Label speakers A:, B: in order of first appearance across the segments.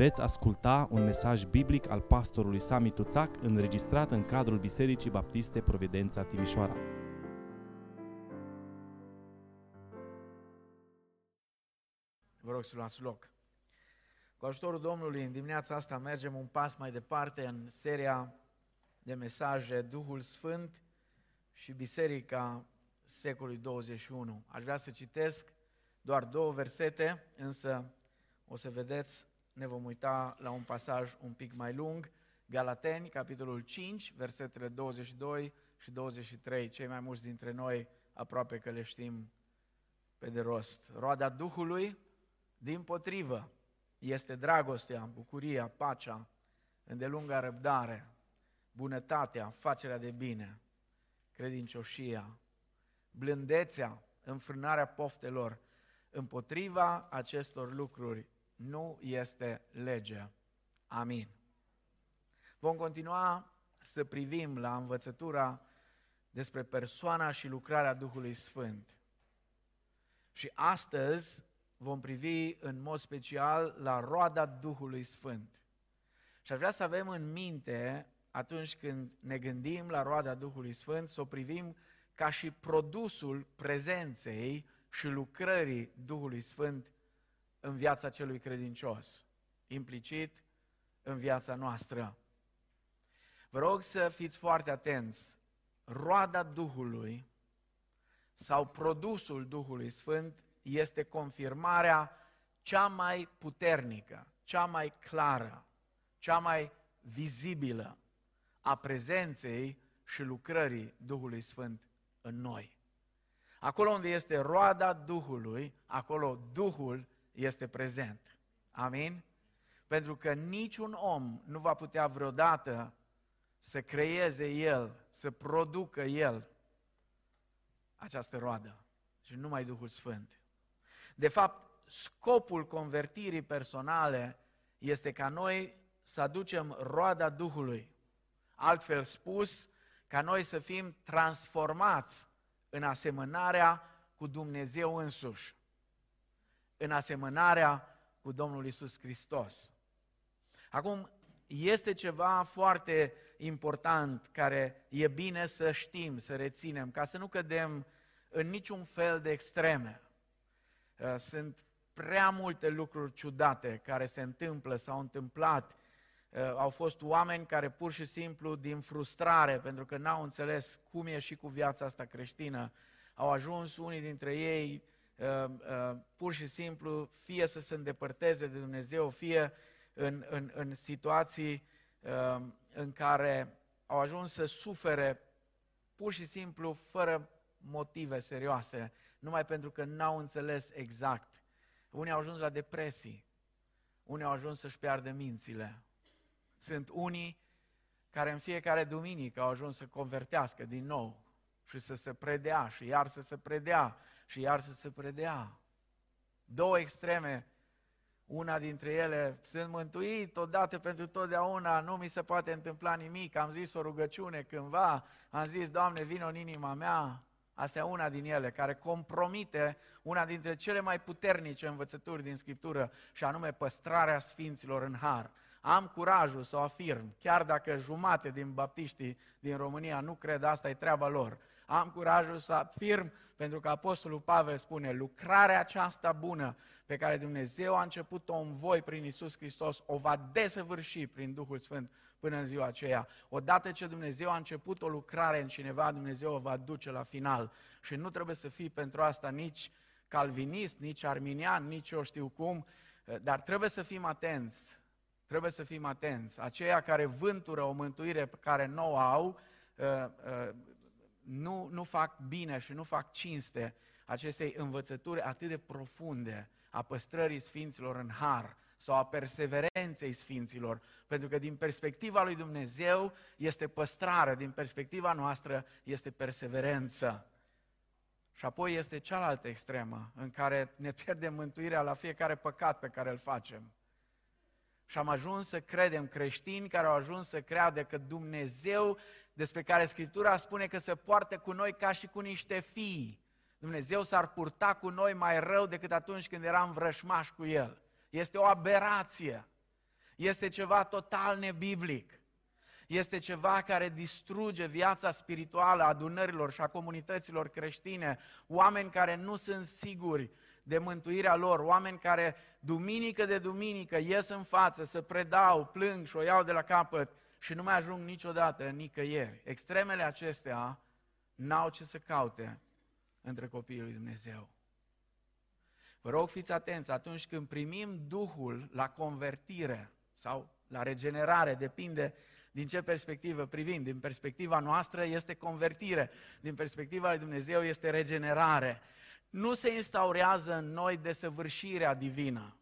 A: Veți asculta un mesaj biblic al pastorului Sami Tuțac înregistrat în cadrul Bisericii Baptiste Providența Timișoara.
B: Vă rog să luați loc. Cu ajutorul Domnului, în dimineața asta mergem un pas mai departe în seria de mesaje Duhul Sfânt și Biserica secolului 21. Aș vrea să citesc doar două versete, însă o să vedeți, ne vom uita la un pasaj un pic mai lung, Galateni, capitolul 5, versetele 22 și 23. Cei mai mulți dintre noi aproape că le știm pe de rost. Roada Duhului, din potrivă, este dragostea, bucuria, pacea, îndelunga răbdare, bunătatea, facerea de bine, credincioșia, blândețea, înfrânarea poftelor. Împotriva acestor lucruri nu este lege. Amin. Vom continua să privim la învățătura despre persoana și lucrarea Duhului Sfânt. Și astăzi vom privi în mod special la roada Duhului Sfânt. Și aș vrea să avem în minte, atunci când ne gândim la roada Duhului Sfânt, să o privim ca și produsul prezenței și lucrării Duhului Sfânt în viața celui credincios, implicit în viața noastră. Vă rog să fiți foarte atenți. Roada Duhului sau produsul Duhului Sfânt este confirmarea cea mai puternică, cea mai clară, cea mai vizibilă a prezenței și lucrării Duhului Sfânt în noi. Acolo unde este roada Duhului, acolo Duhul este prezent. Amin? Pentru că niciun om nu va putea vreodată să creeze el, să producă el această roadă. Și numai Duhul Sfânt. De fapt, scopul convertirii personale este ca noi să aducem roada Duhului. Altfel spus, ca noi să fim transformați în asemănarea cu Dumnezeu însuși, în asemănarea cu Domnul Isus Hristos. Acum, este ceva foarte important care e bine să știm, să reținem, ca să nu cădem în niciun fel de extreme. Uh, sunt prea multe lucruri ciudate care se întâmplă, s-au întâmplat. Uh, au fost oameni care pur și simplu din frustrare, pentru că n-au înțeles cum e și cu viața asta creștină, au ajuns unii dintre ei uh, pur și simplu fie să se îndepărteze de Dumnezeu, fie în, în, în situații în care au ajuns să sufere pur și simplu fără motive serioase, numai pentru că n-au înțeles exact. Unii au ajuns la depresii, unii au ajuns să-și piardă mințile. Sunt unii care în fiecare duminică au ajuns să convertească din nou și să se predea și iar să se predea și iar să se predea. Două extreme una dintre ele, sunt mântuit odată pentru totdeauna, nu mi se poate întâmpla nimic, am zis o rugăciune cândva, am zis, Doamne, vină în inima mea, Asta e una din ele, care compromite una dintre cele mai puternice învățături din Scriptură, și anume păstrarea Sfinților în har. Am curajul să o afirm, chiar dacă jumate din baptiștii din România nu cred asta, e treaba lor. Am curajul să afirm, pentru că Apostolul Pavel spune, lucrarea aceasta bună pe care Dumnezeu a început-o în voi prin Isus Hristos, o va desăvârși prin Duhul Sfânt până în ziua aceea. Odată ce Dumnezeu a început o lucrare în cineva, Dumnezeu o va duce la final. Și nu trebuie să fii pentru asta nici calvinist, nici arminian, nici eu știu cum, dar trebuie să fim atenți. Trebuie să fim atenți. Aceia care vântură o mântuire pe care nu o au, uh, uh, nu, nu fac bine și nu fac cinste acestei învățături atât de profunde a păstrării Sfinților în har sau a perseverenței Sfinților, pentru că din perspectiva lui Dumnezeu este păstrare, din perspectiva noastră este perseverență. Și apoi este cealaltă extremă, în care ne pierdem mântuirea la fiecare păcat pe care îl facem. Și am ajuns să credem creștini care au ajuns să creadă că Dumnezeu, despre care Scriptura spune că se poartă cu noi ca și cu niște fii. Dumnezeu s-ar purta cu noi mai rău decât atunci când eram vrășmași cu El. Este o aberație. este ceva total nebiblic. Este ceva care distruge viața spirituală a adunărilor și a comunităților creștine, oameni care nu sunt siguri de mântuirea lor, oameni care duminică de duminică ies în față să predau, plâng și o iau de la capăt și nu mai ajung niciodată nicăieri. Extremele acestea n-au ce să caute între copiii lui Dumnezeu. Vă rog, fiți atenți, atunci când primim Duhul la convertire sau la regenerare, depinde din ce perspectivă privim. Din perspectiva noastră este convertire, din perspectiva lui Dumnezeu este regenerare. Nu se instaurează în noi desăvârșirea divină,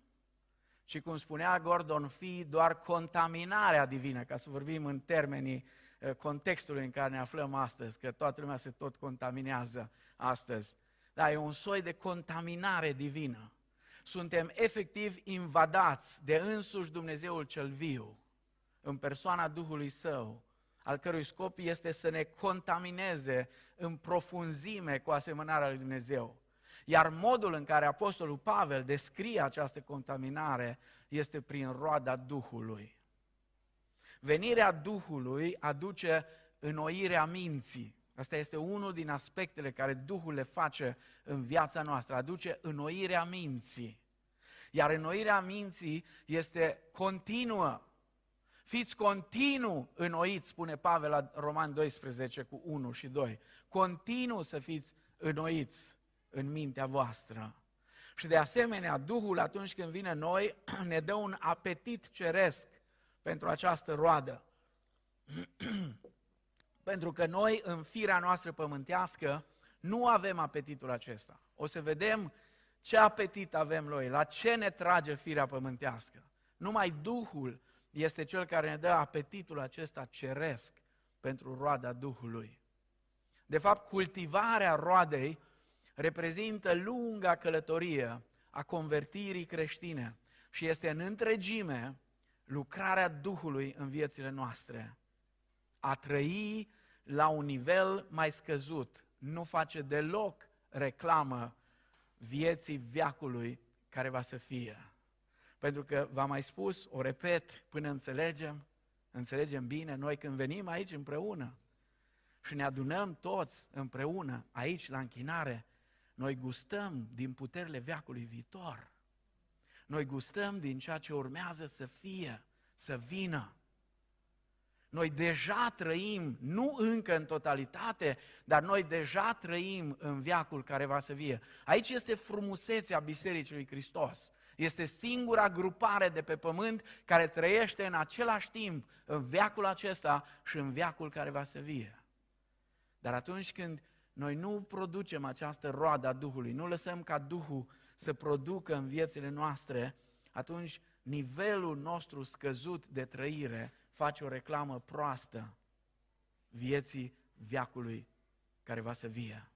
B: ci cum spunea Gordon Fee, doar contaminarea divină, ca să vorbim în termenii eh, contextului în care ne aflăm astăzi, că toată lumea se tot contaminează astăzi. Da, e un soi de contaminare divină. Suntem efectiv invadați de însuși Dumnezeul cel viu, în persoana Duhului Său, al cărui scop este să ne contamineze în profunzime cu asemănarea lui Dumnezeu. Iar modul în care Apostolul Pavel descrie această contaminare este prin roada Duhului. Venirea Duhului aduce înnoirea minții. Asta este unul din aspectele care Duhul le face în viața noastră, aduce înnoirea minții. Iar înnoirea minții este continuă. Fiți continuu înnoiți, spune Pavel la Roman 12 cu 1 și 2. Continuu să fiți înnoiți în mintea voastră. Și de asemenea, Duhul atunci când vine noi ne dă un apetit ceresc pentru această roadă. pentru că noi, în firea noastră pământească, nu avem apetitul acesta. O să vedem ce apetit avem noi, la ce ne trage firea pământească. Numai Duhul este cel care ne dă apetitul acesta ceresc pentru roada Duhului. De fapt, cultivarea roadei reprezintă lunga călătorie a convertirii creștine și este în întregime lucrarea Duhului în viețile noastre. A trăi la un nivel mai scăzut nu face deloc reclamă vieții viacului care va să fie. Pentru că, v-am mai spus, o repet până înțelegem, înțelegem bine, noi când venim aici împreună și ne adunăm toți împreună aici la închinare, noi gustăm din puterile veacului viitor. Noi gustăm din ceea ce urmează să fie, să vină. Noi deja trăim, nu încă în totalitate, dar noi deja trăim în viacul care va să vie. Aici este frumusețea Bisericii lui Hristos. Este singura grupare de pe pământ care trăiește în același timp în viacul acesta și în viacul care va să vie. Dar atunci când noi nu producem această roadă a Duhului, nu lăsăm ca Duhul să producă în viețile noastre, atunci nivelul nostru scăzut de trăire face o reclamă proastă vieții viacului care va să vie.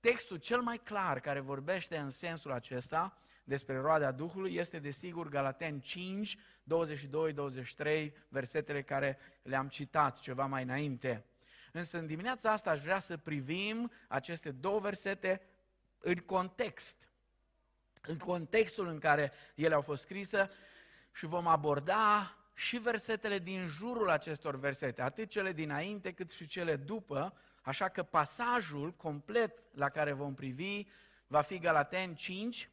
B: Textul cel mai clar care vorbește în sensul acesta despre roada Duhului este desigur Galaten 5, 22-23, versetele care le-am citat ceva mai înainte. Însă în dimineața asta aș vrea să privim aceste două versete în context. În contextul în care ele au fost scrise și vom aborda și versetele din jurul acestor versete, atât cele dinainte cât și cele după, așa că pasajul complet la care vom privi va fi Galaten 5,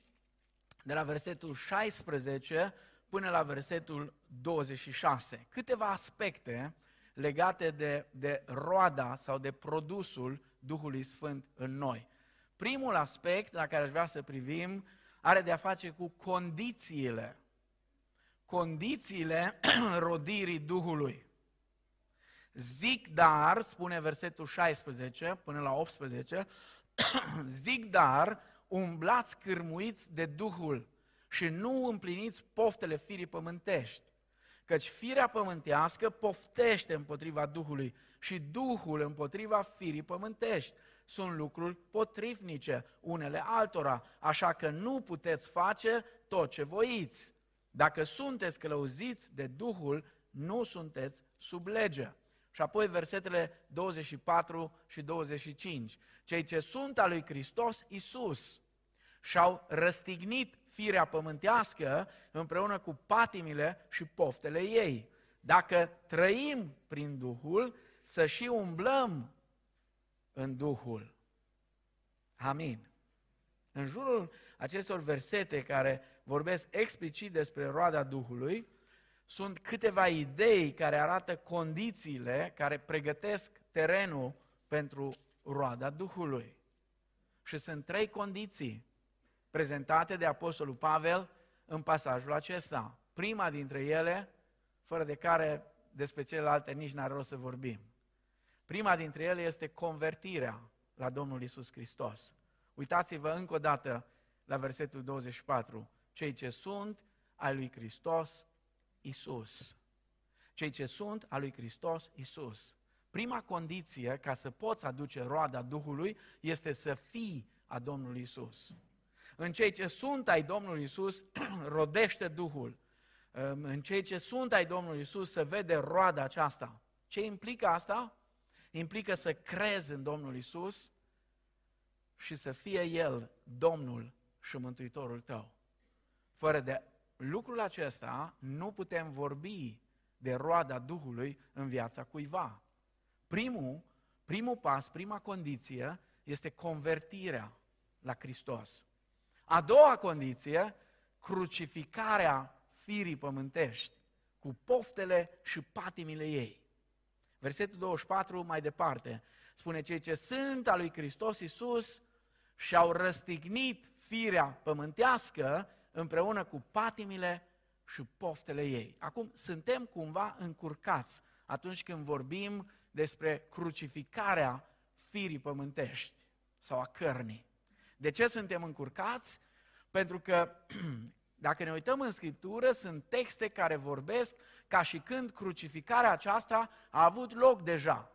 B: de la versetul 16 până la versetul 26. Câteva aspecte legate de, de roada sau de produsul Duhului Sfânt în noi. Primul aspect la care aș vrea să privim are de a face cu condițiile condițiile rodirii Duhului. Zic dar, spune versetul 16 până la 18, zic dar, umblați cârmuiți de Duhul și nu împliniți poftele firii pământești. Căci firea pământească poftește împotriva Duhului și Duhul împotriva firii pământești. Sunt lucruri potrivnice unele altora, așa că nu puteți face tot ce voiți. Dacă sunteți călăuziți de Duhul, nu sunteți sub lege. Și apoi versetele 24 și 25. Cei ce sunt al lui Hristos Isus și-au răstignit firea pământească împreună cu patimile și poftele ei. Dacă trăim prin Duhul, să și umblăm în Duhul. Amin. În jurul acestor versete care vorbesc explicit despre roada Duhului, sunt câteva idei care arată condițiile care pregătesc terenul pentru roada Duhului. Și sunt trei condiții prezentate de Apostolul Pavel în pasajul acesta. Prima dintre ele, fără de care despre celelalte nici n-ar rost să vorbim. Prima dintre ele este convertirea la Domnul Isus Hristos. Uitați-vă încă o dată la versetul 24. Cei ce sunt ai lui Hristos Isus. Cei ce sunt al lui Hristos Isus. Prima condiție ca să poți aduce roada Duhului este să fii a Domnului Isus. În cei ce sunt ai Domnului Isus, rodește Duhul. În cei ce sunt ai Domnului Isus, se vede roada aceasta. Ce implică asta? Implică să crezi în Domnul Isus și să fie El Domnul și Mântuitorul tău. Fără de lucrul acesta, nu putem vorbi de roada Duhului în viața cuiva. Primul, primul pas, prima condiție este convertirea la Hristos. A doua condiție, crucificarea firii pământești cu poftele și patimile ei. Versetul 24 mai departe spune cei ce sunt al lui Hristos Iisus și-au răstignit firea pământească împreună cu patimile și poftele ei. Acum, suntem cumva încurcați atunci când vorbim despre crucificarea firii pământești sau a cărnii. De ce suntem încurcați? Pentru că dacă ne uităm în Scriptură, sunt texte care vorbesc ca și când crucificarea aceasta a avut loc deja.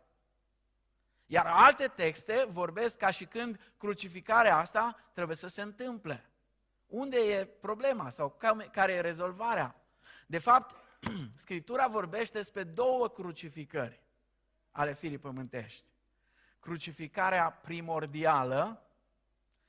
B: Iar alte texte vorbesc ca și când crucificarea asta trebuie să se întâmple. Unde e problema sau care e rezolvarea? De fapt, Scriptura vorbește despre două crucificări ale firii pământești. Crucificarea primordială,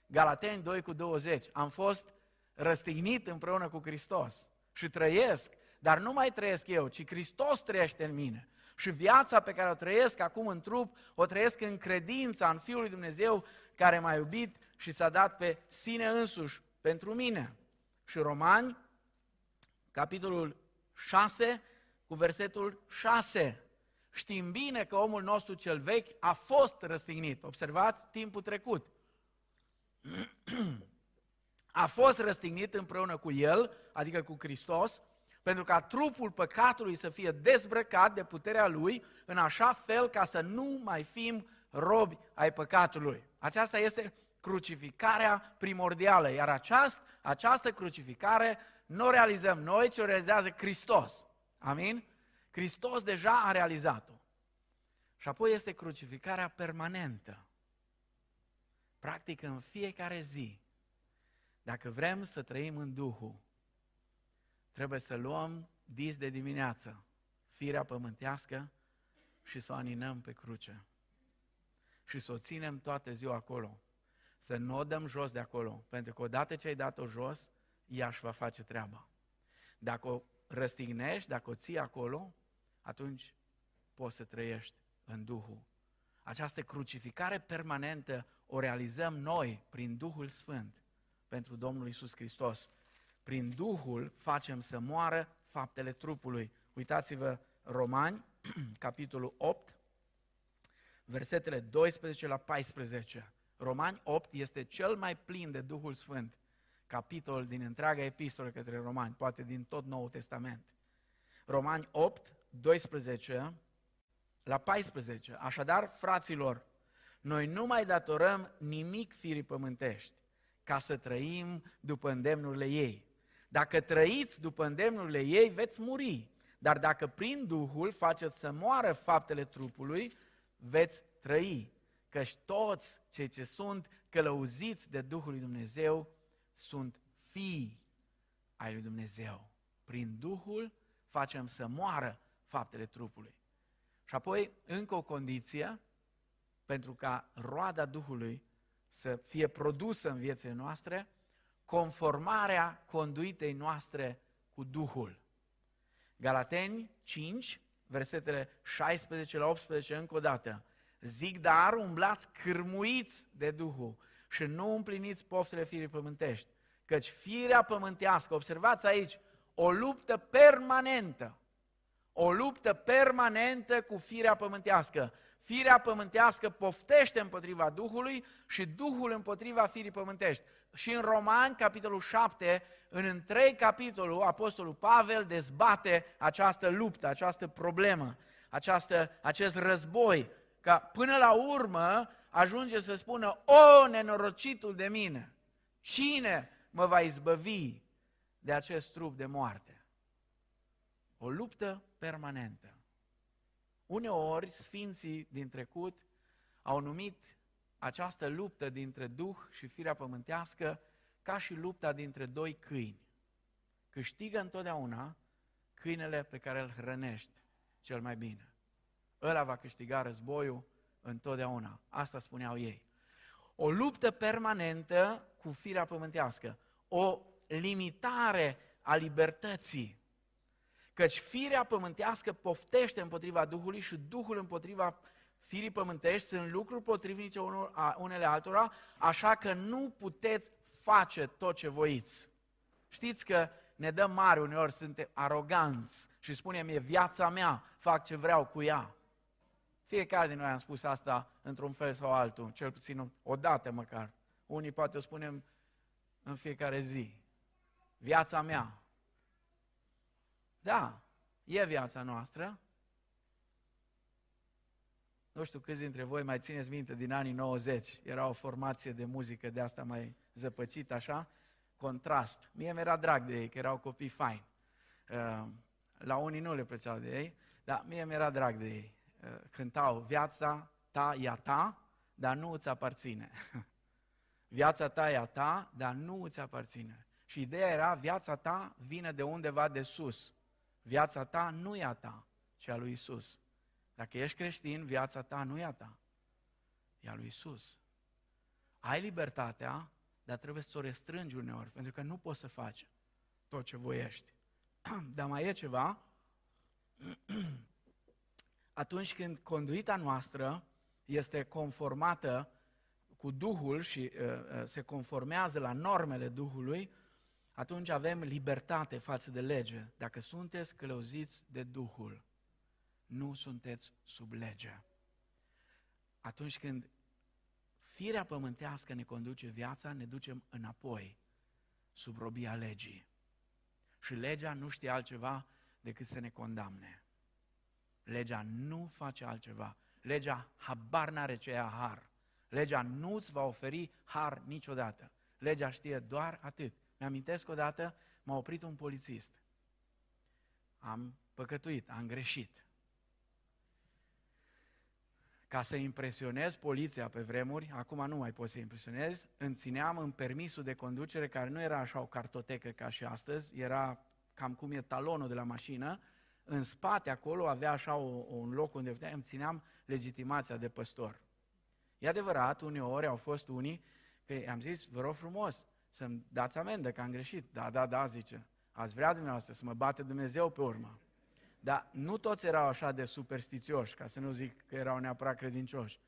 B: Galateni 2 cu 20, am fost răstignit împreună cu Hristos și trăiesc, dar nu mai trăiesc eu, ci Hristos trăiește în mine. Și viața pe care o trăiesc acum în trup, o trăiesc în credința în Fiul lui Dumnezeu care m-a iubit și s-a dat pe sine însuși pentru mine. Și Romani, capitolul 6, cu versetul 6. Știm bine că omul nostru cel vechi a fost răstignit. Observați timpul trecut. A fost răstignit împreună cu El, adică cu Hristos, pentru ca trupul păcatului să fie dezbrăcat de puterea Lui, în așa fel ca să nu mai fim robi ai păcatului. Aceasta este crucificarea primordială, iar aceast, această crucificare nu o realizăm noi, ci o realizează Hristos. Amin? Hristos deja a realizat-o. Și apoi este crucificarea permanentă. Practic în fiecare zi, dacă vrem să trăim în Duhul, trebuie să luăm dis de dimineață firea pământească și să o aninăm pe cruce. Și să o ținem toată ziua acolo să nu o dăm jos de acolo, pentru că odată ce ai dat-o jos, ea își va face treaba. Dacă o răstignești, dacă o ții acolo, atunci poți să trăiești în Duhul. Această crucificare permanentă o realizăm noi prin Duhul Sfânt pentru Domnul Isus Hristos. Prin Duhul facem să moară faptele trupului. Uitați-vă Romani, capitolul 8, versetele 12 la 14. Romani 8 este cel mai plin de Duhul Sfânt capitol din întreaga epistolă către Romani, poate din tot Noul Testament. Romani 8, 12 la 14. Așadar, fraților, noi nu mai datorăm nimic firii pământești ca să trăim după îndemnurile ei. Dacă trăiți după îndemnurile ei, veți muri. Dar dacă prin Duhul faceți să moară faptele trupului, veți trăi căci toți cei ce sunt călăuziți de Duhul lui Dumnezeu sunt fii ai lui Dumnezeu. Prin Duhul facem să moară faptele trupului. Și apoi, încă o condiție, pentru ca roada Duhului să fie produsă în viețile noastre, conformarea conduitei noastre cu Duhul. Galateni 5, versetele 16 la 18, încă o dată. Zic, dar umblați cârmuiți de Duhul și nu împliniți poftele firii pământești. Căci firea pământească, observați aici, o luptă permanentă. O luptă permanentă cu firea pământească. Firea pământească poftește împotriva Duhului și Duhul împotriva firii pământești. Și în Romani, capitolul 7, în întreg capitolul, Apostolul Pavel dezbate această luptă, această problemă, această, acest război, ca până la urmă ajunge să spună, o, nenorocitul de mine, cine mă va izbăvi de acest trup de moarte? O luptă permanentă. Uneori, sfinții din trecut au numit această luptă dintre Duh și firea pământească ca și lupta dintre doi câini. Câștigă întotdeauna câinele pe care îl hrănești cel mai bine. Ăla va câștiga războiul întotdeauna. Asta spuneau ei. O luptă permanentă cu firea pământească. O limitare a libertății. Căci firea pământească poftește împotriva Duhului și Duhul împotriva firii pământești sunt lucruri potrivnice unele altora, așa că nu puteți face tot ce voiți. Știți că ne dăm mari uneori, suntem aroganți și spunem, e viața mea, fac ce vreau cu ea. Fiecare din noi am spus asta într-un fel sau altul, cel puțin o dată măcar. Unii poate o spunem în fiecare zi. Viața mea. Da, e viața noastră. Nu știu câți dintre voi mai țineți minte din anii 90. Era o formație de muzică de asta mai zăpăcit așa, contrast. Mie mi-era drag de ei, că erau copii faini. Uh, la unii nu le plăceau de ei, dar mie mi-era drag de ei. Uh, cântau, viața ta e a ta, dar nu îți aparține. Viața ta e a ta, dar nu îți aparține. Și ideea era, viața ta vine de undeva de sus. Viața ta nu e a ta, ci a lui Isus. Dacă ești creștin, viața ta nu e a ta, e a lui Isus. Ai libertatea, dar trebuie să o restrângi uneori, pentru că nu poți să faci tot ce voiești. Dar mai e ceva, atunci când conduita noastră este conformată cu Duhul și uh, uh, se conformează la normele Duhului, atunci avem libertate față de lege. Dacă sunteți călăuziți de Duhul, nu sunteți sub lege. Atunci când firea pământească ne conduce viața, ne ducem înapoi, sub robia legii. Și legea nu știe altceva decât să ne condamne. Legea nu face altceva. Legea habar n-are ce e har. Legea nu îți va oferi har niciodată. Legea știe doar atât. Mi-amintesc odată, m-a oprit un polițist. Am păcătuit, am greșit. Ca să impresionez poliția pe vremuri, acum nu mai pot să impresionez, îmi țineam în permisul de conducere, care nu era așa o cartotecă ca și astăzi, era cam cum e talonul de la mașină, în spate acolo avea așa o, un loc unde puteam, îmi țineam legitimația de păstor. E adevărat, uneori au fost unii că am zis, vă rog frumos, să-mi dați amendă că am greșit. Da, da, da, zice. Ați vrea dumneavoastră să mă bate Dumnezeu pe urmă. Dar nu toți erau așa de superstițioși, ca să nu zic că erau neapărat credincioși.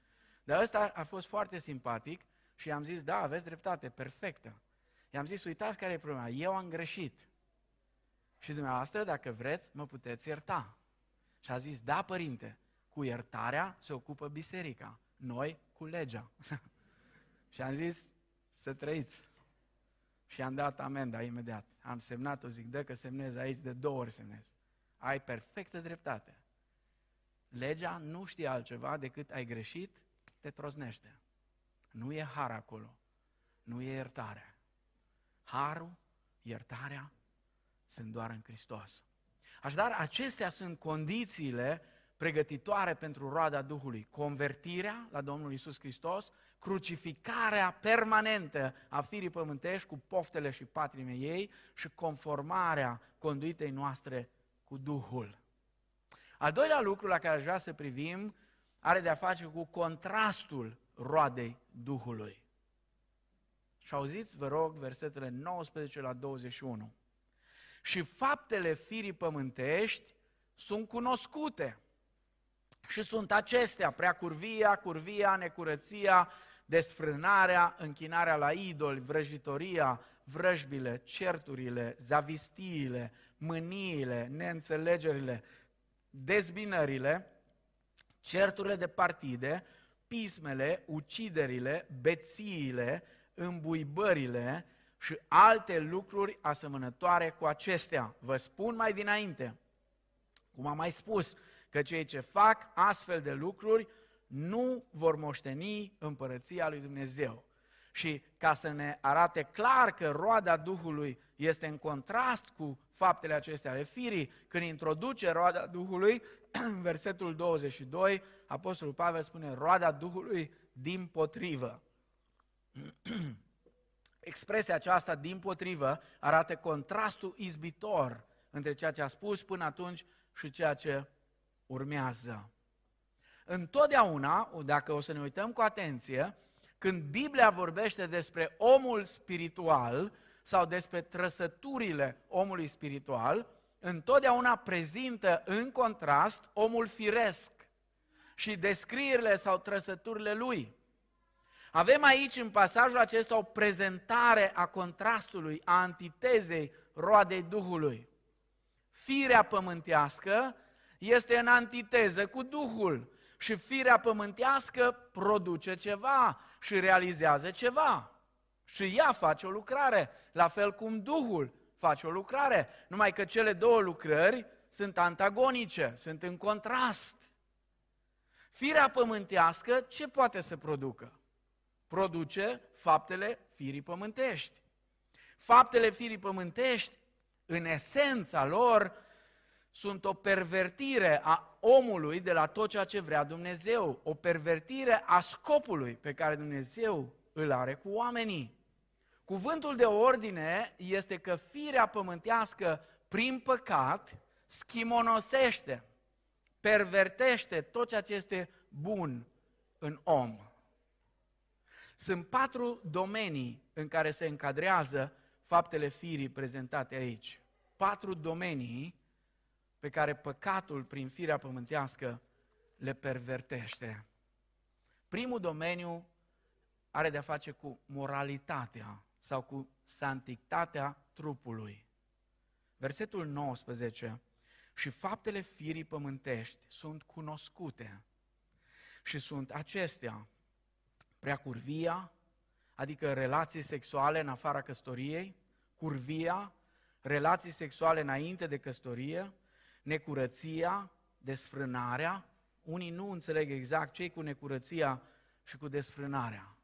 B: Dar ăsta a fost foarte simpatic și i-am zis, da, aveți dreptate, perfectă. I-am zis, uitați care e problema, eu am greșit. Și dumneavoastră, dacă vreți, mă puteți ierta. Și a zis, da, părinte, cu iertarea se ocupă biserica, noi cu legea. și am zis, să trăiți. Și am dat amenda imediat. Am semnat-o, zic, dă că semnez aici, de două ori semnez. Ai perfectă dreptate. Legea nu știe altceva decât ai greșit, te troznește. Nu e har acolo. Nu e iertare. Harul, iertarea, sunt doar în Hristos. Așadar, acestea sunt condițiile pregătitoare pentru roada Duhului. Convertirea la Domnul Isus Hristos, crucificarea permanentă a firii pământești cu poftele și patrime ei și conformarea conduitei noastre cu Duhul. Al doilea lucru la care aș vrea să privim are de-a face cu contrastul roadei Duhului. Și Și auziți, vă rog, versetele 19 la 21. Și faptele firii pământești sunt cunoscute. Și sunt acestea, prea curvia, curvia, necurăția, desfrânarea, închinarea la idoli, vrăjitoria, vrăjbile, certurile, zavistiile, mâniile, neînțelegerile, dezbinările, certurile de partide, pismele, uciderile, bețiile, îmbuibările și alte lucruri asemănătoare cu acestea. Vă spun mai dinainte, cum am mai spus, că cei ce fac astfel de lucruri nu vor moșteni împărăția lui Dumnezeu. Și ca să ne arate clar că roada Duhului este în contrast cu faptele acestea ale firii, când introduce roada Duhului, în versetul 22, Apostolul Pavel spune roada Duhului din potrivă. Expresia aceasta din potrivă arată contrastul izbitor între ceea ce a spus până atunci și ceea ce urmează. Întotdeauna, dacă o să ne uităm cu atenție, când Biblia vorbește despre omul spiritual sau despre trăsăturile omului spiritual, întotdeauna prezintă în contrast omul firesc și descrierile sau trăsăturile lui. Avem aici în pasajul acesta o prezentare a contrastului, a antitezei roadei Duhului. Firea pământească este în antiteză cu Duhul și firea pământească produce ceva și realizează ceva. Și ea face o lucrare, la fel cum Duhul face o lucrare, numai că cele două lucrări sunt antagonice, sunt în contrast. Firea pământească ce poate să producă? Produce faptele firii pământești. Faptele firii pământești, în esența lor, sunt o pervertire a omului de la tot ceea ce vrea Dumnezeu, o pervertire a scopului pe care Dumnezeu îl are cu oamenii. Cuvântul de ordine este că firea pământească prin păcat schimonosește, pervertește tot ceea ce este bun în om. Sunt patru domenii în care se încadrează faptele firii prezentate aici. Patru domenii pe care păcatul prin firea pământească le pervertește. Primul domeniu are de-a face cu moralitatea sau cu santitatea trupului. Versetul 19. Și faptele firii pământești sunt cunoscute și sunt acestea. Prea curvia, adică relații sexuale în afara căsătoriei, curvia, relații sexuale înainte de căsătorie, necurăția, desfrânarea. Unii nu înțeleg exact ce cu necurăția și cu desfrânarea.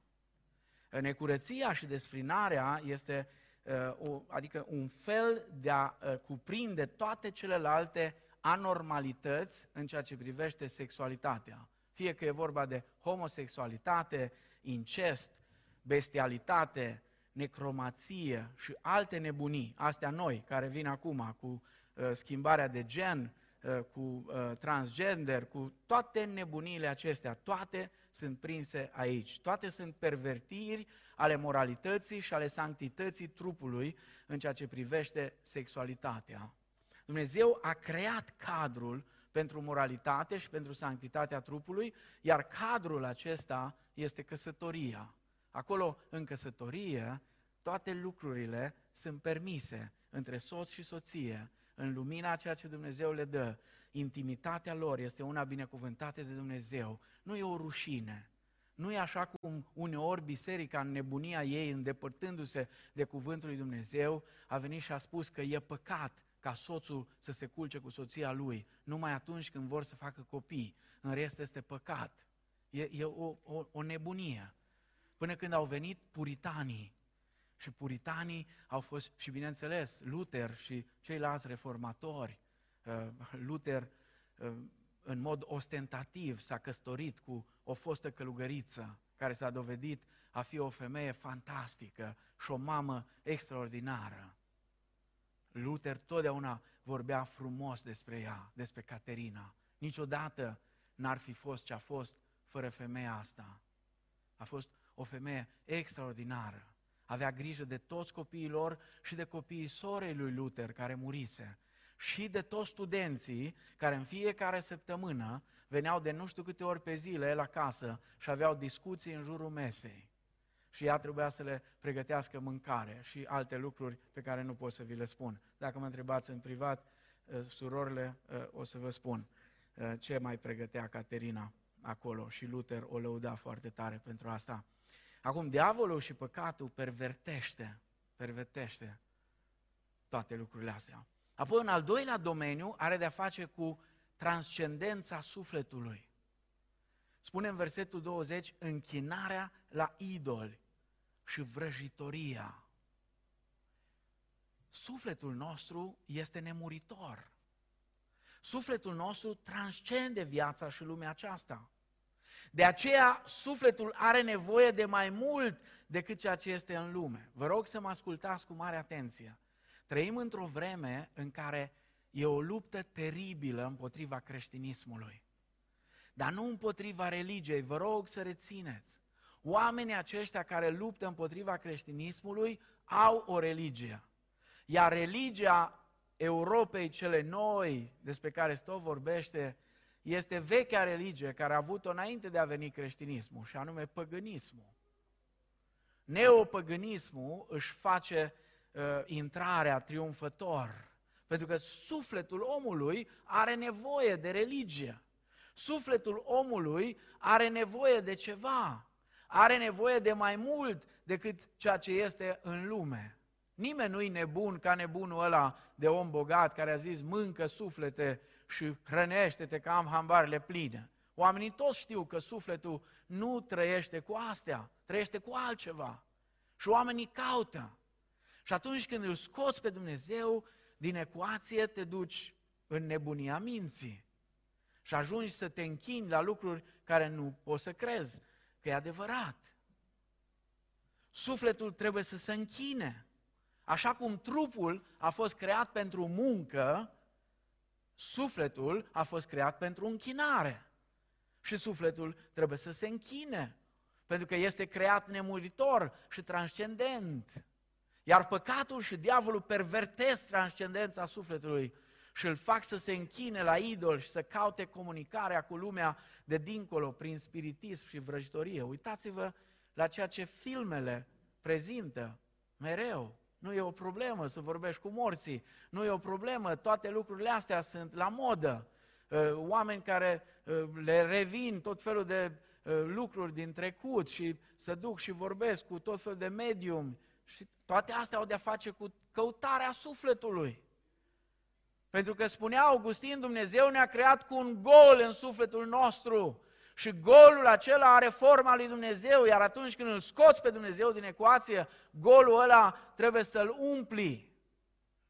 B: Necurăția și desfrânarea este uh, o, adică un fel de a uh, cuprinde toate celelalte anormalități în ceea ce privește sexualitatea. Fie că e vorba de homosexualitate, incest, bestialitate, necromație și alte nebunii, astea noi, care vin acum cu Uh, schimbarea de gen, uh, cu uh, transgender, cu toate nebunile acestea, toate sunt prinse aici. Toate sunt pervertiri ale moralității și ale sanctității trupului în ceea ce privește sexualitatea. Dumnezeu a creat cadrul pentru moralitate și pentru sanctitatea trupului, iar cadrul acesta este căsătoria. Acolo, în căsătorie, toate lucrurile sunt permise între soț și soție în lumina a ceea ce Dumnezeu le dă, intimitatea lor este una binecuvântată de Dumnezeu. Nu e o rușine. Nu e așa cum uneori biserica în nebunia ei, îndepărtându-se de cuvântul lui Dumnezeu, a venit și a spus că e păcat ca soțul să se culce cu soția lui, numai atunci când vor să facă copii. În rest este păcat. E, e o, o, o nebunie. Până când au venit puritanii și puritanii au fost, și bineînțeles, Luther și ceilalți reformatori. Uh, Luther, uh, în mod ostentativ, s-a căsătorit cu o fostă călugăriță, care s-a dovedit a fi o femeie fantastică și o mamă extraordinară. Luther totdeauna vorbea frumos despre ea, despre Caterina. Niciodată n-ar fi fost ce a fost fără femeia asta. A fost o femeie extraordinară avea grijă de toți copiii lor și de copiii sorei lui Luther care murise și de toți studenții care în fiecare săptămână veneau de nu știu câte ori pe zile la casă și aveau discuții în jurul mesei. Și ea trebuia să le pregătească mâncare și alte lucruri pe care nu pot să vi le spun. Dacă mă întrebați în privat, uh, surorile, uh, o să vă spun uh, ce mai pregătea Caterina acolo și Luther o lăuda foarte tare pentru asta. Acum, diavolul și păcatul pervertește, pervertește toate lucrurile astea. Apoi, în al doilea domeniu, are de-a face cu transcendența sufletului. Spune în versetul 20, închinarea la idoli și vrăjitoria. Sufletul nostru este nemuritor. Sufletul nostru transcende viața și lumea aceasta. De aceea, sufletul are nevoie de mai mult decât ceea ce este în lume. Vă rog să mă ascultați cu mare atenție. Trăim într-o vreme în care e o luptă teribilă împotriva creștinismului. Dar nu împotriva religiei, vă rog să rețineți. Oamenii aceștia care luptă împotriva creștinismului au o religie. Iar religia Europei cele noi, despre care tot vorbește, este vechea religie care a avut-o înainte de a veni creștinismul, și anume păgânismul. Neopăgânismul își face uh, intrarea triumfător, pentru că sufletul omului are nevoie de religie. Sufletul omului are nevoie de ceva, are nevoie de mai mult decât ceea ce este în lume. Nimeni nu-i nebun ca nebunul ăla de om bogat care a zis mâncă suflete și hrănește-te că am hambarele pline. Oamenii toți știu că sufletul nu trăiește cu astea, trăiește cu altceva. Și oamenii caută. Și atunci când îl scoți pe Dumnezeu din ecuație, te duci în nebunia minții. Și ajungi să te închini la lucruri care nu poți să crezi că e adevărat. Sufletul trebuie să se închine. Așa cum trupul a fost creat pentru muncă, Sufletul a fost creat pentru închinare. Și sufletul trebuie să se închine, pentru că este creat nemuritor și transcendent. Iar păcatul și diavolul pervertesc transcendența sufletului și îl fac să se închine la idol și să caute comunicarea cu lumea de dincolo prin spiritism și vrăjitorie. Uitați-vă la ceea ce filmele prezintă mereu. Nu e o problemă să vorbești cu morții, nu e o problemă, toate lucrurile astea sunt la modă. Uh, oameni care uh, le revin tot felul de uh, lucruri din trecut și se duc și vorbesc cu tot felul de medium și toate astea au de-a face cu căutarea sufletului. Pentru că spunea Augustin, Dumnezeu ne-a creat cu un gol în sufletul nostru. Și golul acela are forma lui Dumnezeu, iar atunci când îl scoți pe Dumnezeu din ecuație, golul ăla trebuie să-l umpli.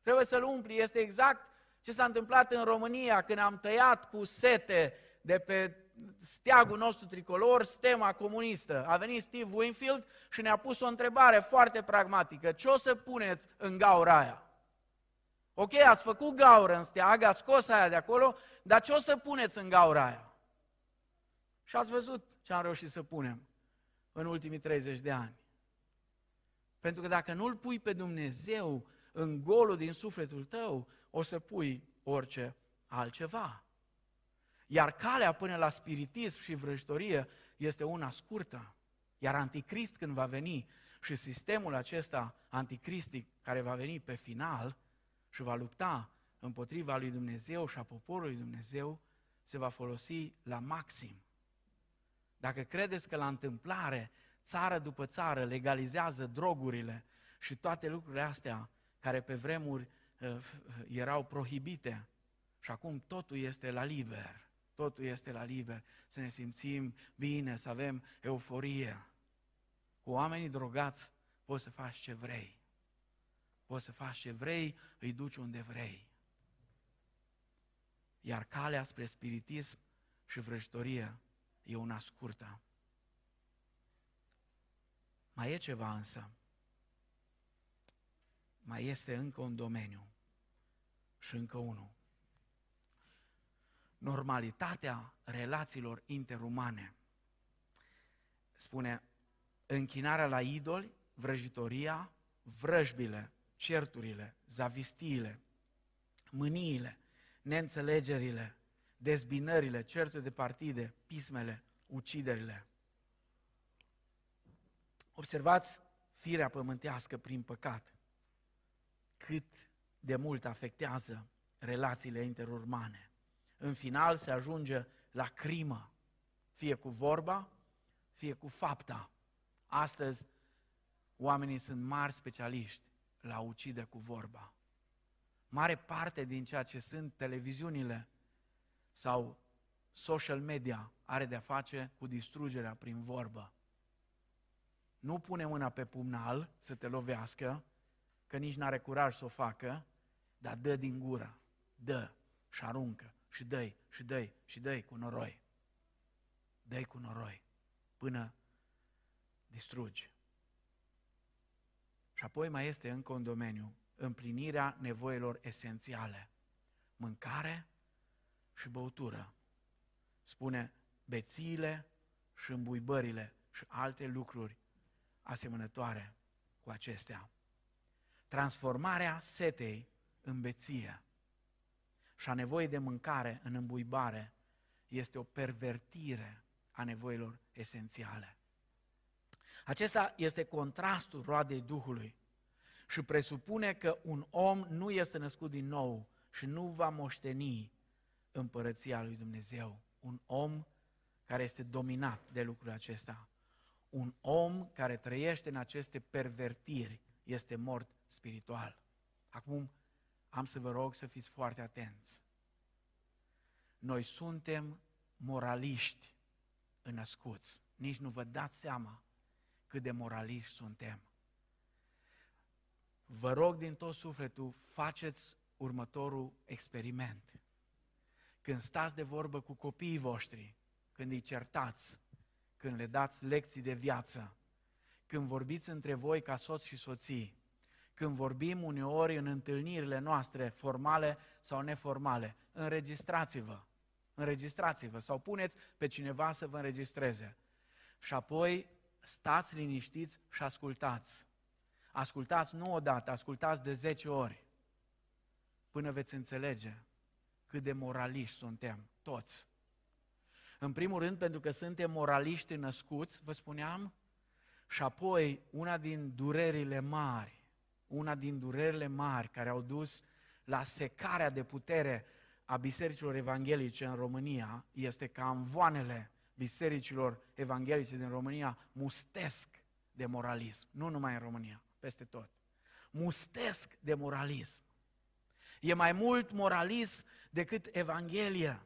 B: Trebuie să-l umpli. Este exact ce s-a întâmplat în România când am tăiat cu sete de pe steagul nostru tricolor, stema comunistă. A venit Steve Winfield și ne-a pus o întrebare foarte pragmatică. Ce o să puneți în gaura aia? Ok, ați făcut gaură în steag, ați scos aia de acolo, dar ce o să puneți în gaura aia? Și ați văzut ce am reușit să punem în ultimii 30 de ani. Pentru că dacă nu-L pui pe Dumnezeu în golul din sufletul tău, o să pui orice altceva. Iar calea până la spiritism și vrăjitorie este una scurtă. Iar anticrist când va veni și sistemul acesta anticristic care va veni pe final și va lupta împotriva lui Dumnezeu și a poporului Dumnezeu, se va folosi la maxim. Dacă credeți că la întâmplare, țară după țară, legalizează drogurile și toate lucrurile astea care pe vremuri uh, erau prohibite și acum totul este la liber, totul este la liber, să ne simțim bine, să avem euforie. Cu oamenii drogați poți să faci ce vrei. Poți să faci ce vrei, îi duci unde vrei. Iar calea spre spiritism și vrăjitorie e una scurtă. Mai e ceva însă. Mai este încă un domeniu și încă unul. Normalitatea relațiilor interumane. Spune, închinarea la idoli vrăjitoria, vrăjbile, certurile, zavistiile, mâniile, neînțelegerile, dezbinările, certuri de partide, pismele, uciderile. Observați firea pământească prin păcat, cât de mult afectează relațiile interurmane. În final se ajunge la crimă, fie cu vorba, fie cu fapta. Astăzi, oamenii sunt mari specialiști la ucide cu vorba. Mare parte din ceea ce sunt televiziunile sau social media are de-a face cu distrugerea prin vorbă. Nu pune mâna pe pumnal să te lovească, că nici n-are curaj să o facă, dar dă din gură, dă și aruncă și dă și dă și dă cu noroi. dă cu noroi până distrugi. Și apoi mai este încă un domeniu, împlinirea nevoilor esențiale. Mâncare și băutură. Spune bețiile și îmbuibările și alte lucruri asemănătoare cu acestea. Transformarea setei în beție și a nevoii de mâncare în îmbuibare este o pervertire a nevoilor esențiale. Acesta este contrastul roadei Duhului și presupune că un om nu este născut din nou și nu va moșteni împărăția lui Dumnezeu. Un om care este dominat de lucrul acesta. Un om care trăiește în aceste pervertiri este mort spiritual. Acum am să vă rog să fiți foarte atenți. Noi suntem moraliști înăscuți. Nici nu vă dați seama cât de moraliști suntem. Vă rog din tot sufletul, faceți următorul experiment. Când stați de vorbă cu copiii voștri, când îi certați, când le dați lecții de viață, când vorbiți între voi ca soț și soții, când vorbim uneori în întâlnirile noastre, formale sau neformale, înregistrați-vă, înregistrați-vă sau puneți pe cineva să vă înregistreze. Și apoi stați liniștiți și ascultați. Ascultați nu odată, ascultați de 10 ori, până veți înțelege cât de moraliști suntem, toți. În primul rând, pentru că suntem moraliști născuți, vă spuneam, și apoi una din durerile mari, una din durerile mari care au dus la secarea de putere a bisericilor evanghelice în România este că amvoanele bisericilor evanghelice din România mustesc de moralism. Nu numai în România, peste tot. Mustesc de moralism. E mai mult moralism decât Evanghelia.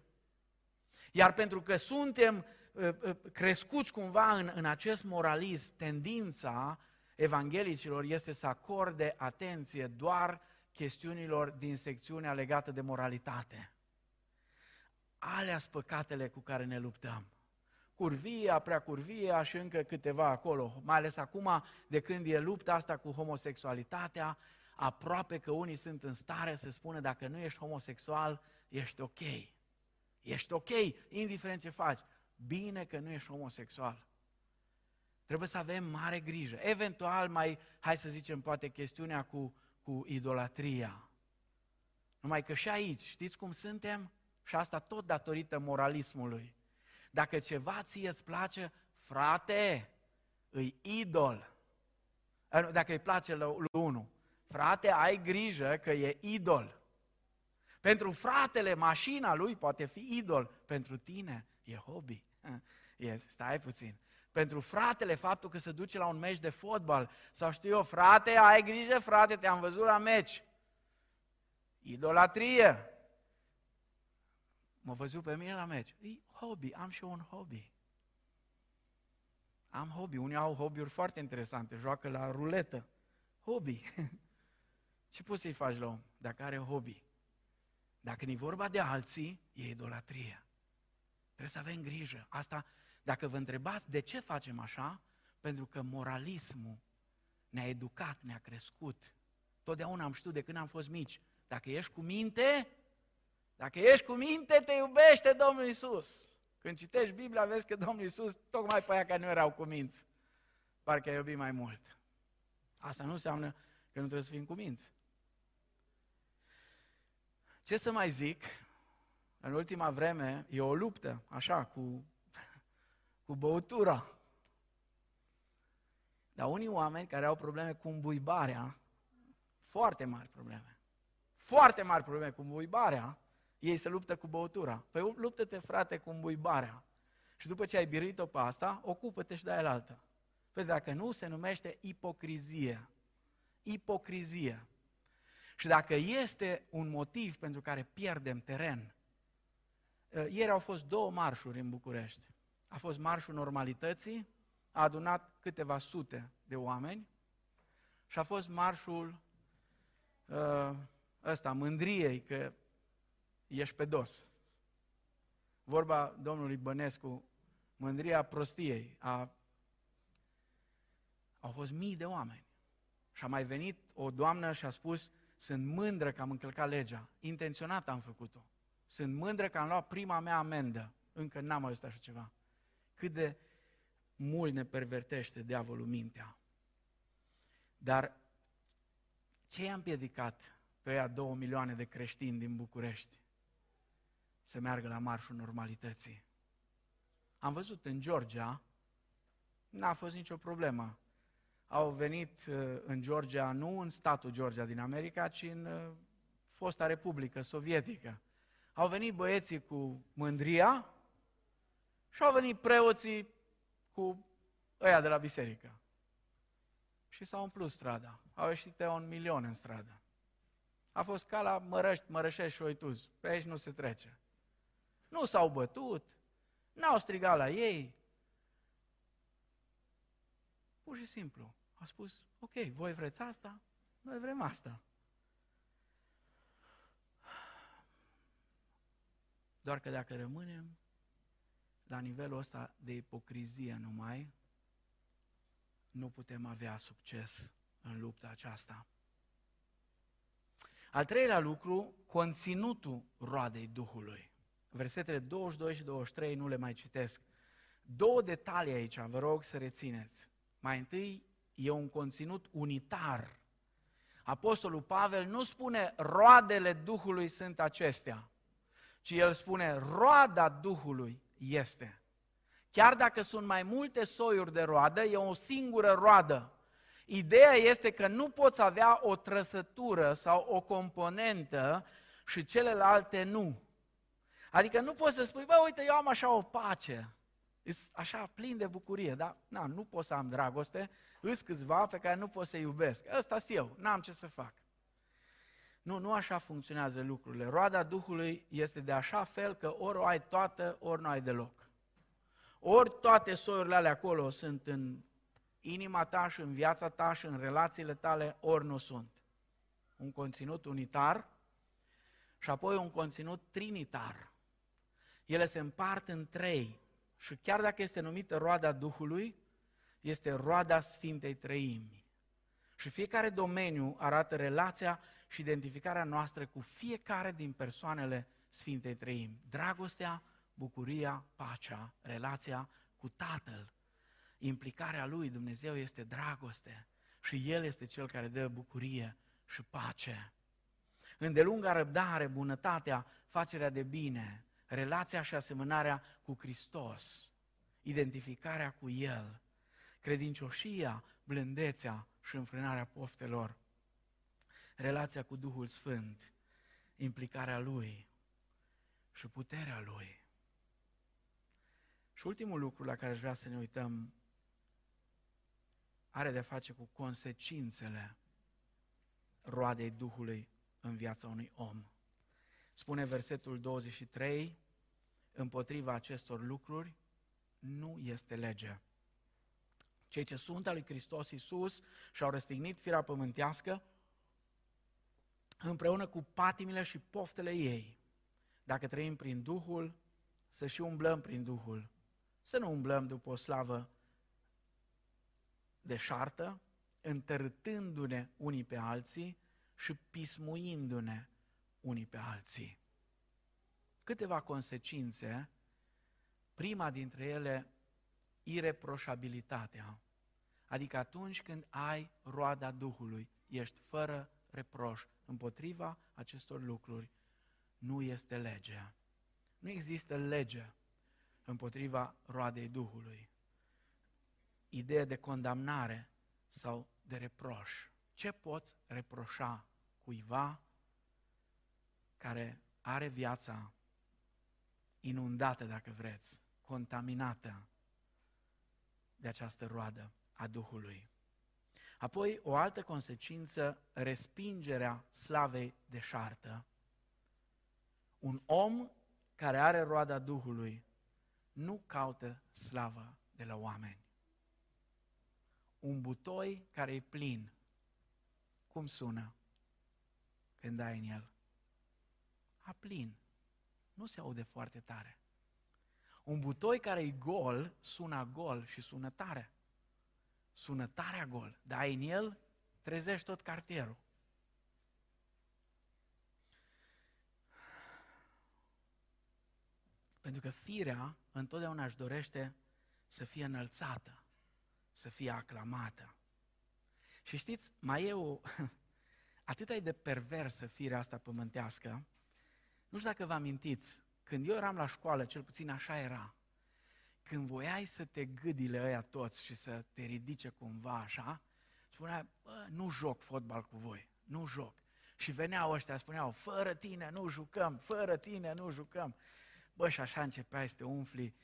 B: Iar pentru că suntem ă, ă, crescuți cumva în, în acest moralism, tendința evanghelicilor este să acorde atenție doar chestiunilor din secțiunea legată de moralitate. Alea sunt păcatele cu care ne luptăm curvia, prea curvia și încă câteva acolo, mai ales acum de când e lupta asta cu homosexualitatea, aproape că unii sunt în stare să spună dacă nu ești homosexual, ești ok. Ești ok, indiferent ce faci. Bine că nu ești homosexual. Trebuie să avem mare grijă. Eventual mai, hai să zicem, poate chestiunea cu, cu idolatria. Numai că și aici, știți cum suntem? Și asta tot datorită moralismului. Dacă ceva ție îți place, frate, îi idol. Dacă îi place lui unul, frate, ai grijă că e idol. Pentru fratele, mașina lui poate fi idol. Pentru tine e hobby. E, stai puțin. Pentru fratele, faptul că se duce la un meci de fotbal, sau știu eu, frate, ai grijă, frate, te-am văzut la meci. Idolatrie. Mă văzut pe mine la meci. E hobby, am și eu un hobby. Am hobby. Unii au hobby-uri foarte interesante, joacă la ruletă. Hobby. Ce poți să-i faci la om dacă are hobby? Dacă e vorba de alții, e idolatrie. Trebuie să avem grijă. Asta, dacă vă întrebați de ce facem așa, pentru că moralismul ne-a educat, ne-a crescut. Totdeauna am știut de când am fost mici. Dacă ești cu minte, dacă ești cu minte, te iubește Domnul Isus. Când citești Biblia, vezi că Domnul Isus, tocmai pe aia care nu erau cu minți, parcă a iubit mai mult. Asta nu înseamnă că nu trebuie să fim cuminți. Ce să mai zic? În ultima vreme e o luptă, așa, cu, cu băutura. Dar unii oameni care au probleme cu îmbuibarea, foarte mari probleme, foarte mari probleme cu îmbuibarea, ei se luptă cu băutura. Păi luptă-te, frate, cu îmbuibarea. Și după ce ai biruit-o pe asta, ocupă-te și de aia altă. Păi dacă nu, se numește ipocrizie. Ipocrizie. Și dacă este un motiv pentru care pierdem teren, ă, ieri au fost două marșuri în București. A fost marșul normalității, a adunat câteva sute de oameni și a fost marșul uh, ăsta, mândriei, că ești pe dos. Vorba domnului Bănescu, mândria prostiei. A... Au fost mii de oameni. Și a mai venit o doamnă și a spus, sunt mândră că am încălcat legea. Intenționat am făcut-o. Sunt mândră că am luat prima mea amendă. Încă n-am auzit așa ceva. Cât de mult ne pervertește diavolul mintea. Dar ce i-a împiedicat pe aia două milioane de creștini din București să meargă la marșul normalității? Am văzut în Georgia, n-a fost nicio problemă. Au venit uh, în Georgia, nu în statul Georgia din America, ci în uh, fosta Republică Sovietică. Au venit băieții cu mândria și au venit preoții cu ăia de la biserică. Și s-au umplut strada. Au ieșit un milion în stradă. A fost ca la Mărăști, Mărășești și Oituz. Pe aici nu se trece. Nu s-au bătut, n-au strigat la ei. Pur și simplu. Au spus, ok, voi vreți asta, noi vrem asta. Doar că dacă rămânem la nivelul ăsta de ipocrizie numai, nu putem avea succes în lupta aceasta. Al treilea lucru, conținutul roadei Duhului. Versetele 22 și 23 nu le mai citesc. Două detalii aici, vă rog să rețineți. Mai întâi, e un conținut unitar. Apostolul Pavel nu spune roadele Duhului sunt acestea, ci el spune roada Duhului este. Chiar dacă sunt mai multe soiuri de roadă, e o singură roadă. Ideea este că nu poți avea o trăsătură sau o componentă și celelalte nu. Adică nu poți să spui, bă, uite, eu am așa o pace, e așa plin de bucurie, dar na, nu pot să am dragoste, îs câțiva pe care nu pot să iubesc. Ăsta sunt eu, n-am ce să fac. Nu, nu așa funcționează lucrurile. Roada Duhului este de așa fel că ori o ai toată, ori nu ai deloc. Ori toate soiurile alea acolo sunt în inima ta și în viața ta și în relațiile tale, ori nu sunt. Un conținut unitar și apoi un conținut trinitar. Ele se împart în trei și chiar dacă este numită roada Duhului, este roada Sfintei Trăimi. Și fiecare domeniu arată relația și identificarea noastră cu fiecare din persoanele Sfintei Trăimi. Dragostea, bucuria, pacea, relația cu Tatăl. Implicarea lui, Dumnezeu este dragoste și El este Cel care dă bucurie și pace. Îndelunga răbdare, bunătatea, facerea de bine, relația și asemănarea cu Hristos, identificarea cu El, credincioșia, blândețea și înfrânarea poftelor, relația cu Duhul Sfânt, implicarea Lui și puterea Lui. Și ultimul lucru la care aș vrea să ne uităm are de face cu consecințele roadei Duhului în viața unui om. Spune versetul 23, împotriva acestor lucruri nu este lege. Cei ce sunt al lui Hristos Iisus și-au răstignit firea pământească împreună cu patimile și poftele ei. Dacă trăim prin Duhul, să și umblăm prin Duhul. Să nu umblăm după o slavă de șartă, întărâtându-ne unii pe alții și pismuindu-ne unii pe alții. Câteva consecințe, prima dintre ele, ireproșabilitatea, Adică atunci când ai roada Duhului, ești fără reproș împotriva acestor lucruri. Nu este legea. Nu există lege împotriva roadei Duhului. Ideea de condamnare sau de reproș. Ce poți reproșa cuiva care are viața inundată, dacă vreți, contaminată de această roadă a Duhului. Apoi, o altă consecință, respingerea slavei de șartă. Un om care are roada Duhului nu caută slavă de la oameni. Un butoi care e plin, cum sună când ai în el? A plin. Nu se aude foarte tare. Un butoi care e gol, sună gol și sună tare. Sună tare gol, dar ai în el, trezești tot cartierul. Pentru că firea întotdeauna își dorește să fie înălțată, să fie aclamată. Și știți, mai e o... Atât e de perversă firea asta pământească, nu știu dacă vă amintiți, când eu eram la școală, cel puțin așa era, când voiai să te gâdile ăia toți și să te ridice cumva așa, spunea, bă, nu joc fotbal cu voi, nu joc. Și veneau ăștia, spuneau, fără tine nu jucăm, fără tine nu jucăm. Bă, și așa începeai să te umfli,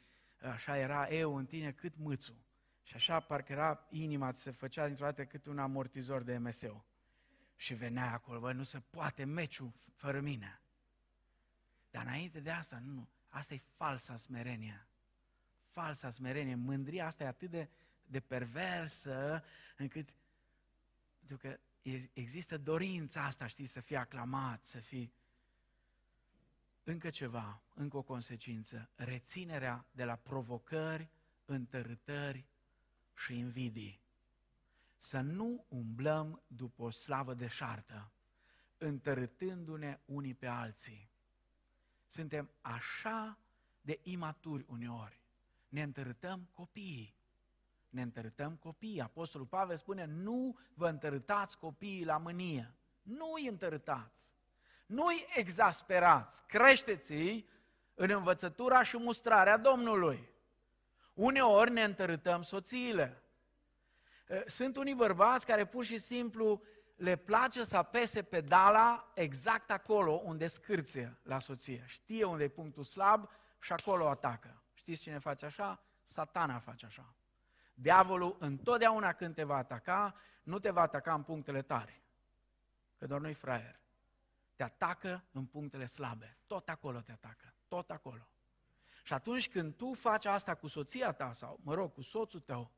B: așa era eu în tine cât mâțul. Și așa parcă era inima, se făcea dintr-o dată cât un amortizor de MSU. Și venea acolo, bă, nu se poate meciul fără mine. Dar înainte de asta, nu, asta e falsa smerenie. Falsa smerenie, mândria asta e atât de, de perversă încât, pentru că există dorința asta, știi, să fii aclamat, să fii... Încă ceva, încă o consecință, reținerea de la provocări, întărâtări și invidii. Să nu umblăm după o slavă deșartă, întărâtându-ne unii pe alții. Suntem așa de imaturi uneori. Ne întărâtăm copiii. Ne întărâtăm copiii. Apostolul Pavel spune, nu vă întărâtați copiii la mânie. Nu îi întărâtați. Nu îi exasperați. Creșteți-i în învățătura și mustrarea Domnului. Uneori ne întărâtăm soțiile. Sunt unii bărbați care pur și simplu le place să apese pedala exact acolo unde scârție la soție. Știe unde e punctul slab și acolo atacă. Știți cine face așa? Satana face așa. Diavolul întotdeauna când te va ataca, nu te va ataca în punctele tare. Că doar nu-i fraier. Te atacă în punctele slabe. Tot acolo te atacă. Tot acolo. Și atunci când tu faci asta cu soția ta sau, mă rog, cu soțul tău,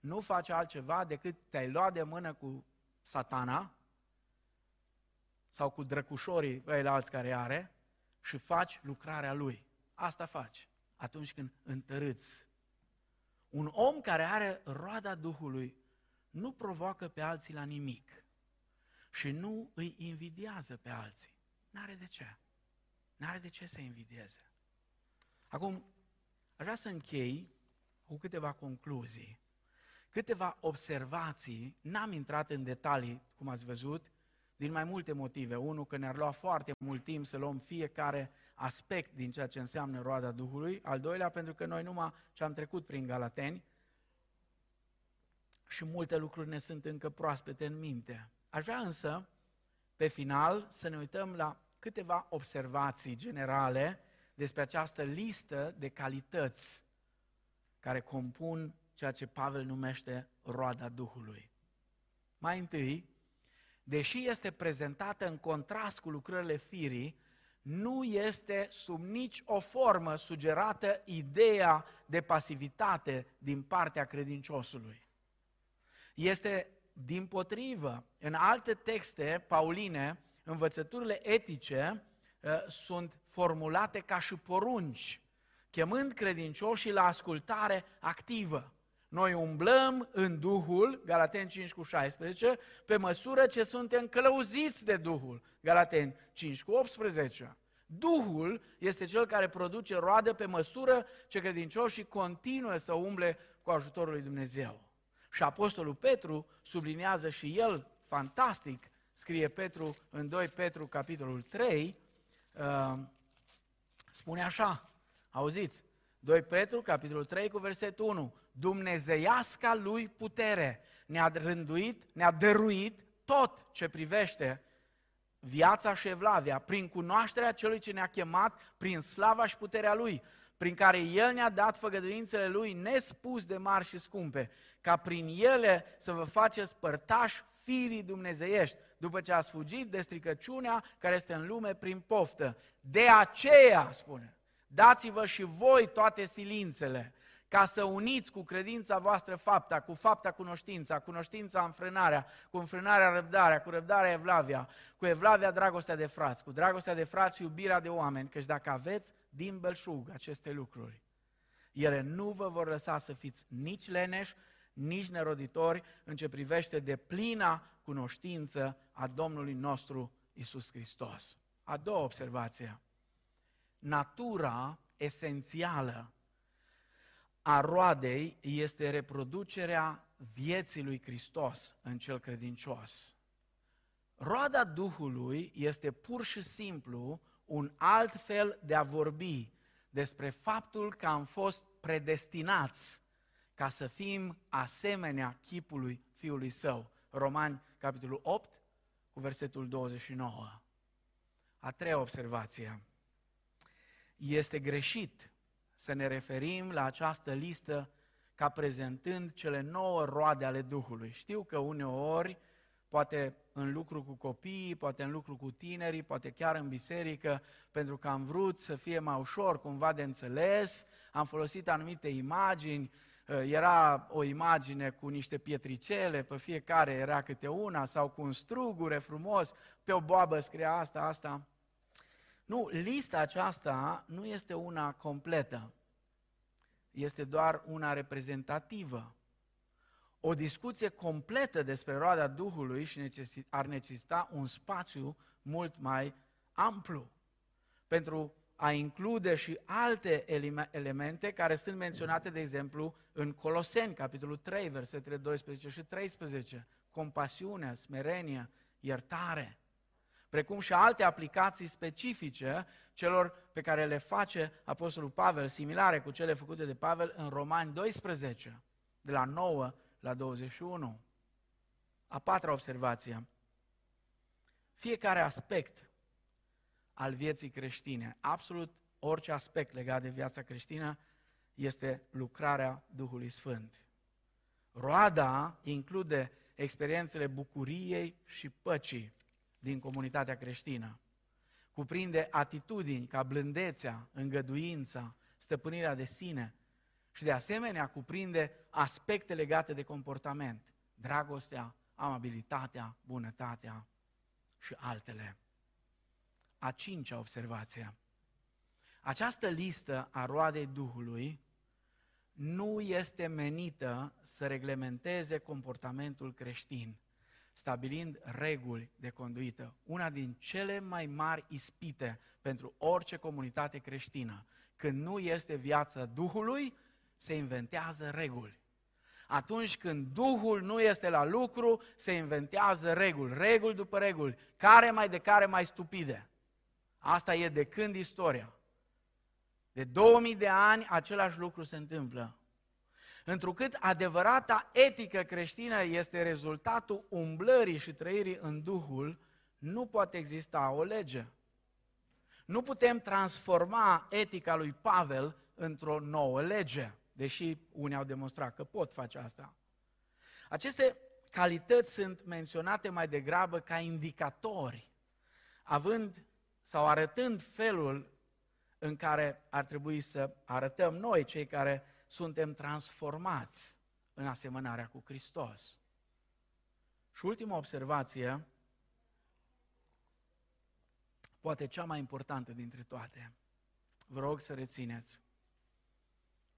B: nu faci altceva decât te-ai luat de mână cu satana sau cu drăcușorii alți care are și faci lucrarea lui. Asta faci atunci când întărâți. Un om care are roada Duhului nu provoacă pe alții la nimic și nu îi invidiază pe alții. N-are de ce. N-are de ce să invidieze. Acum, aș vrea să închei cu câteva concluzii câteva observații, n-am intrat în detalii, cum ați văzut, din mai multe motive. Unul, că ne-ar lua foarte mult timp să luăm fiecare aspect din ceea ce înseamnă roada Duhului. Al doilea, pentru că noi numai ce am trecut prin Galateni și multe lucruri ne sunt încă proaspete în minte. Aș vrea însă, pe final, să ne uităm la câteva observații generale despre această listă de calități care compun ceea ce Pavel numește roada Duhului. Mai întâi, deși este prezentată în contrast cu lucrările firii, nu este sub nici o formă sugerată ideea de pasivitate din partea credinciosului. Este din potrivă, în alte texte pauline, învățăturile etice uh, sunt formulate ca și porunci, chemând credincioșii la ascultare activă. Noi umblăm în Duhul, Galateni 5 cu 16, pe măsură ce suntem călăuziți de Duhul, Galateni 5 cu 18. Duhul este cel care produce roadă pe măsură ce credincioșii continuă să umble cu ajutorul lui Dumnezeu. Și Apostolul Petru subliniază și el, fantastic, scrie Petru în 2 Petru, capitolul 3, uh, spune așa, auziți, 2 Petru, capitolul 3, cu versetul 1, Dumnezeiasca lui putere ne-a rânduit, ne-a dăruit tot ce privește viața și evlavia, prin cunoașterea celui ce ne-a chemat, prin slava și puterea lui, prin care El ne-a dat făgăduințele Lui nespus de mari și scumpe, ca prin ele să vă faceți părtași firii dumnezeiești, după ce ați fugit de stricăciunea care este în lume prin poftă. De aceea, spune, dați-vă și voi toate silințele, ca să uniți cu credința voastră fapta, cu fapta cunoștința, cunoștința înfrânarea, cu înfrânarea răbdarea, cu răbdarea evlavia, cu evlavia dragostea de frați, cu dragostea de frați iubirea de oameni, căci dacă aveți din belșug aceste lucruri, ele nu vă vor lăsa să fiți nici leneși, nici neroditori în ce privește de plina cunoștință a Domnului nostru Isus Hristos. A doua observație. Natura esențială a roadei este reproducerea vieții lui Hristos în cel credincios. Roada Duhului este pur și simplu un alt fel de a vorbi despre faptul că am fost predestinați ca să fim asemenea chipului Fiului Său. Romani, capitolul 8, cu versetul 29. A treia observație. Este greșit să ne referim la această listă ca prezentând cele nouă roade ale Duhului. Știu că uneori, poate în lucru cu copiii, poate în lucru cu tinerii, poate chiar în biserică, pentru că am vrut să fie mai ușor cumva de înțeles, am folosit anumite imagini, uh, era o imagine cu niște pietricele, pe fiecare era câte una, sau cu un strugure frumos, pe o boabă scria asta, asta. Nu, lista aceasta nu este una completă, este doar una reprezentativă. O discuție completă despre roada Duhului și ar necesita un spațiu mult mai amplu pentru a include și alte elemente care sunt menționate, de exemplu, în Coloseni, capitolul 3, versetele 12 și 13, compasiunea, smerenia, iertare precum și alte aplicații specifice celor pe care le face Apostolul Pavel, similare cu cele făcute de Pavel în Romani 12, de la 9 la 21. A patra observație. Fiecare aspect al vieții creștine, absolut orice aspect legat de viața creștină, este lucrarea Duhului Sfânt. Roada include experiențele bucuriei și păcii, din comunitatea creștină. Cuprinde atitudini ca blândețea, îngăduința, stăpânirea de sine și de asemenea cuprinde aspecte legate de comportament, dragostea, amabilitatea, bunătatea și altele. A cincea observație. Această listă a roadei Duhului nu este menită să reglementeze comportamentul creștin, stabilind reguli de conduită. Una din cele mai mari ispite pentru orice comunitate creștină, când nu este viața Duhului, se inventează reguli. Atunci când Duhul nu este la lucru, se inventează reguli, reguli după reguli, care mai de care mai stupide. Asta e de când istoria. De 2000 de ani același lucru se întâmplă. Întrucât adevărata etică creștină este rezultatul umblării și trăirii în Duhul, nu poate exista o lege. Nu putem transforma etica lui Pavel într-o nouă lege, deși unii au demonstrat că pot face asta. Aceste calități sunt menționate mai degrabă ca indicatori, având sau arătând felul în care ar trebui să arătăm noi, cei care suntem transformați în asemănarea cu Hristos. Și ultima observație, poate cea mai importantă dintre toate. Vă rog să rețineți.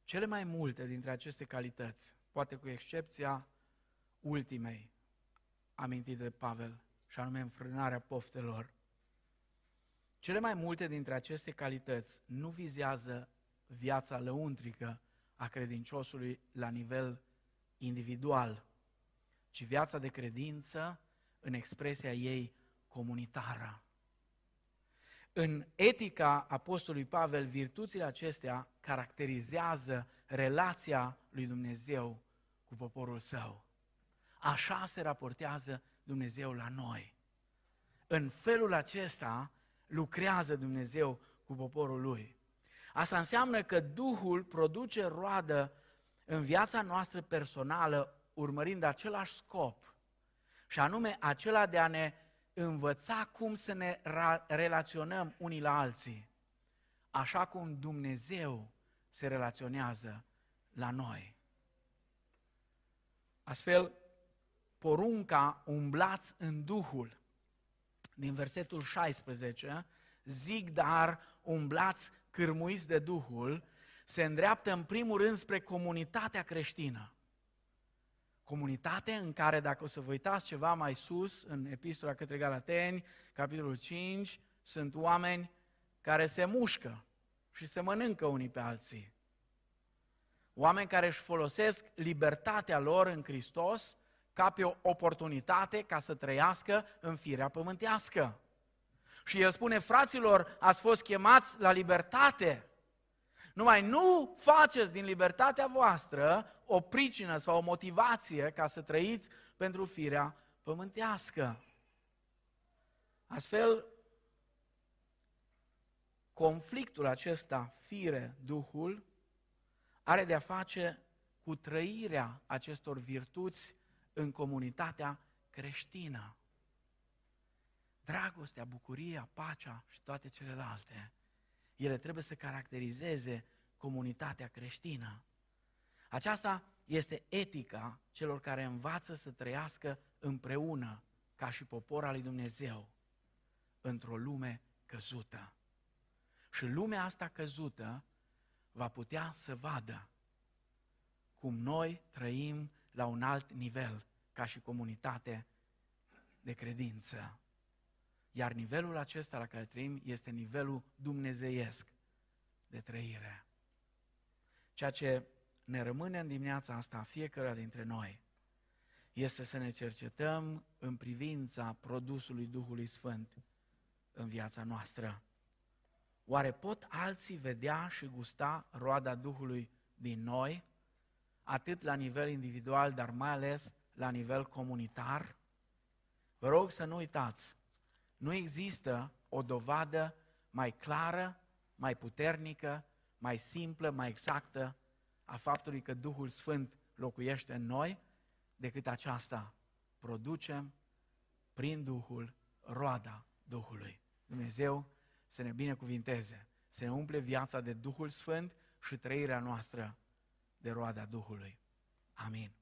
B: Cele mai multe dintre aceste calități, poate cu excepția ultimei, amintite de Pavel, și anume înfrânarea poftelor, cele mai multe dintre aceste calități nu vizează viața lăuntrică a credinciosului la nivel individual, ci viața de credință în expresia ei comunitară. În etica Apostolului Pavel, virtuțile acestea caracterizează relația lui Dumnezeu cu poporul său. Așa se raportează Dumnezeu la noi. În felul acesta lucrează Dumnezeu cu poporul lui. Asta înseamnă că Duhul produce roadă în viața noastră personală urmărind același scop, și anume acela de a ne învăța cum să ne relaționăm unii la alții, așa cum Dumnezeu se relaționează la noi. Astfel, porunca umblați în Duhul, din versetul 16, zic dar umblați cârmuiți de Duhul, se îndreaptă în primul rând spre comunitatea creștină. Comunitate în care, dacă o să vă uitați ceva mai sus, în Epistola către Galateni, capitolul 5, sunt oameni care se mușcă și se mănâncă unii pe alții. Oameni care își folosesc libertatea lor în Hristos ca pe o oportunitate ca să trăiască în firea pământească. Și el spune, fraților, ați fost chemați la libertate. Numai nu faceți din libertatea voastră o pricină sau o motivație ca să trăiți pentru firea pământească. Astfel, conflictul acesta, fire, Duhul, are de-a face cu trăirea acestor virtuți în comunitatea creștină. Dragostea, bucuria, pacea și toate celelalte, ele trebuie să caracterizeze comunitatea creștină. Aceasta este etica celor care învață să trăiască împreună ca și popor al lui Dumnezeu într-o lume căzută. Și lumea asta căzută va putea să vadă cum noi trăim la un alt nivel ca și comunitate de credință. Iar nivelul acesta la care trăim este nivelul dumnezeiesc de trăire. Ceea ce ne rămâne în dimineața asta, fiecare dintre noi, este să ne cercetăm în privința produsului Duhului Sfânt în viața noastră. Oare pot alții vedea și gusta roada Duhului din noi, atât la nivel individual, dar mai ales la nivel comunitar? Vă rog să nu uitați, nu există o dovadă mai clară, mai puternică, mai simplă, mai exactă a faptului că Duhul Sfânt locuiește în noi decât aceasta. Producem prin Duhul roada Duhului. Dumnezeu să ne binecuvinteze, să ne umple viața de Duhul Sfânt și trăirea noastră de roada Duhului. Amin.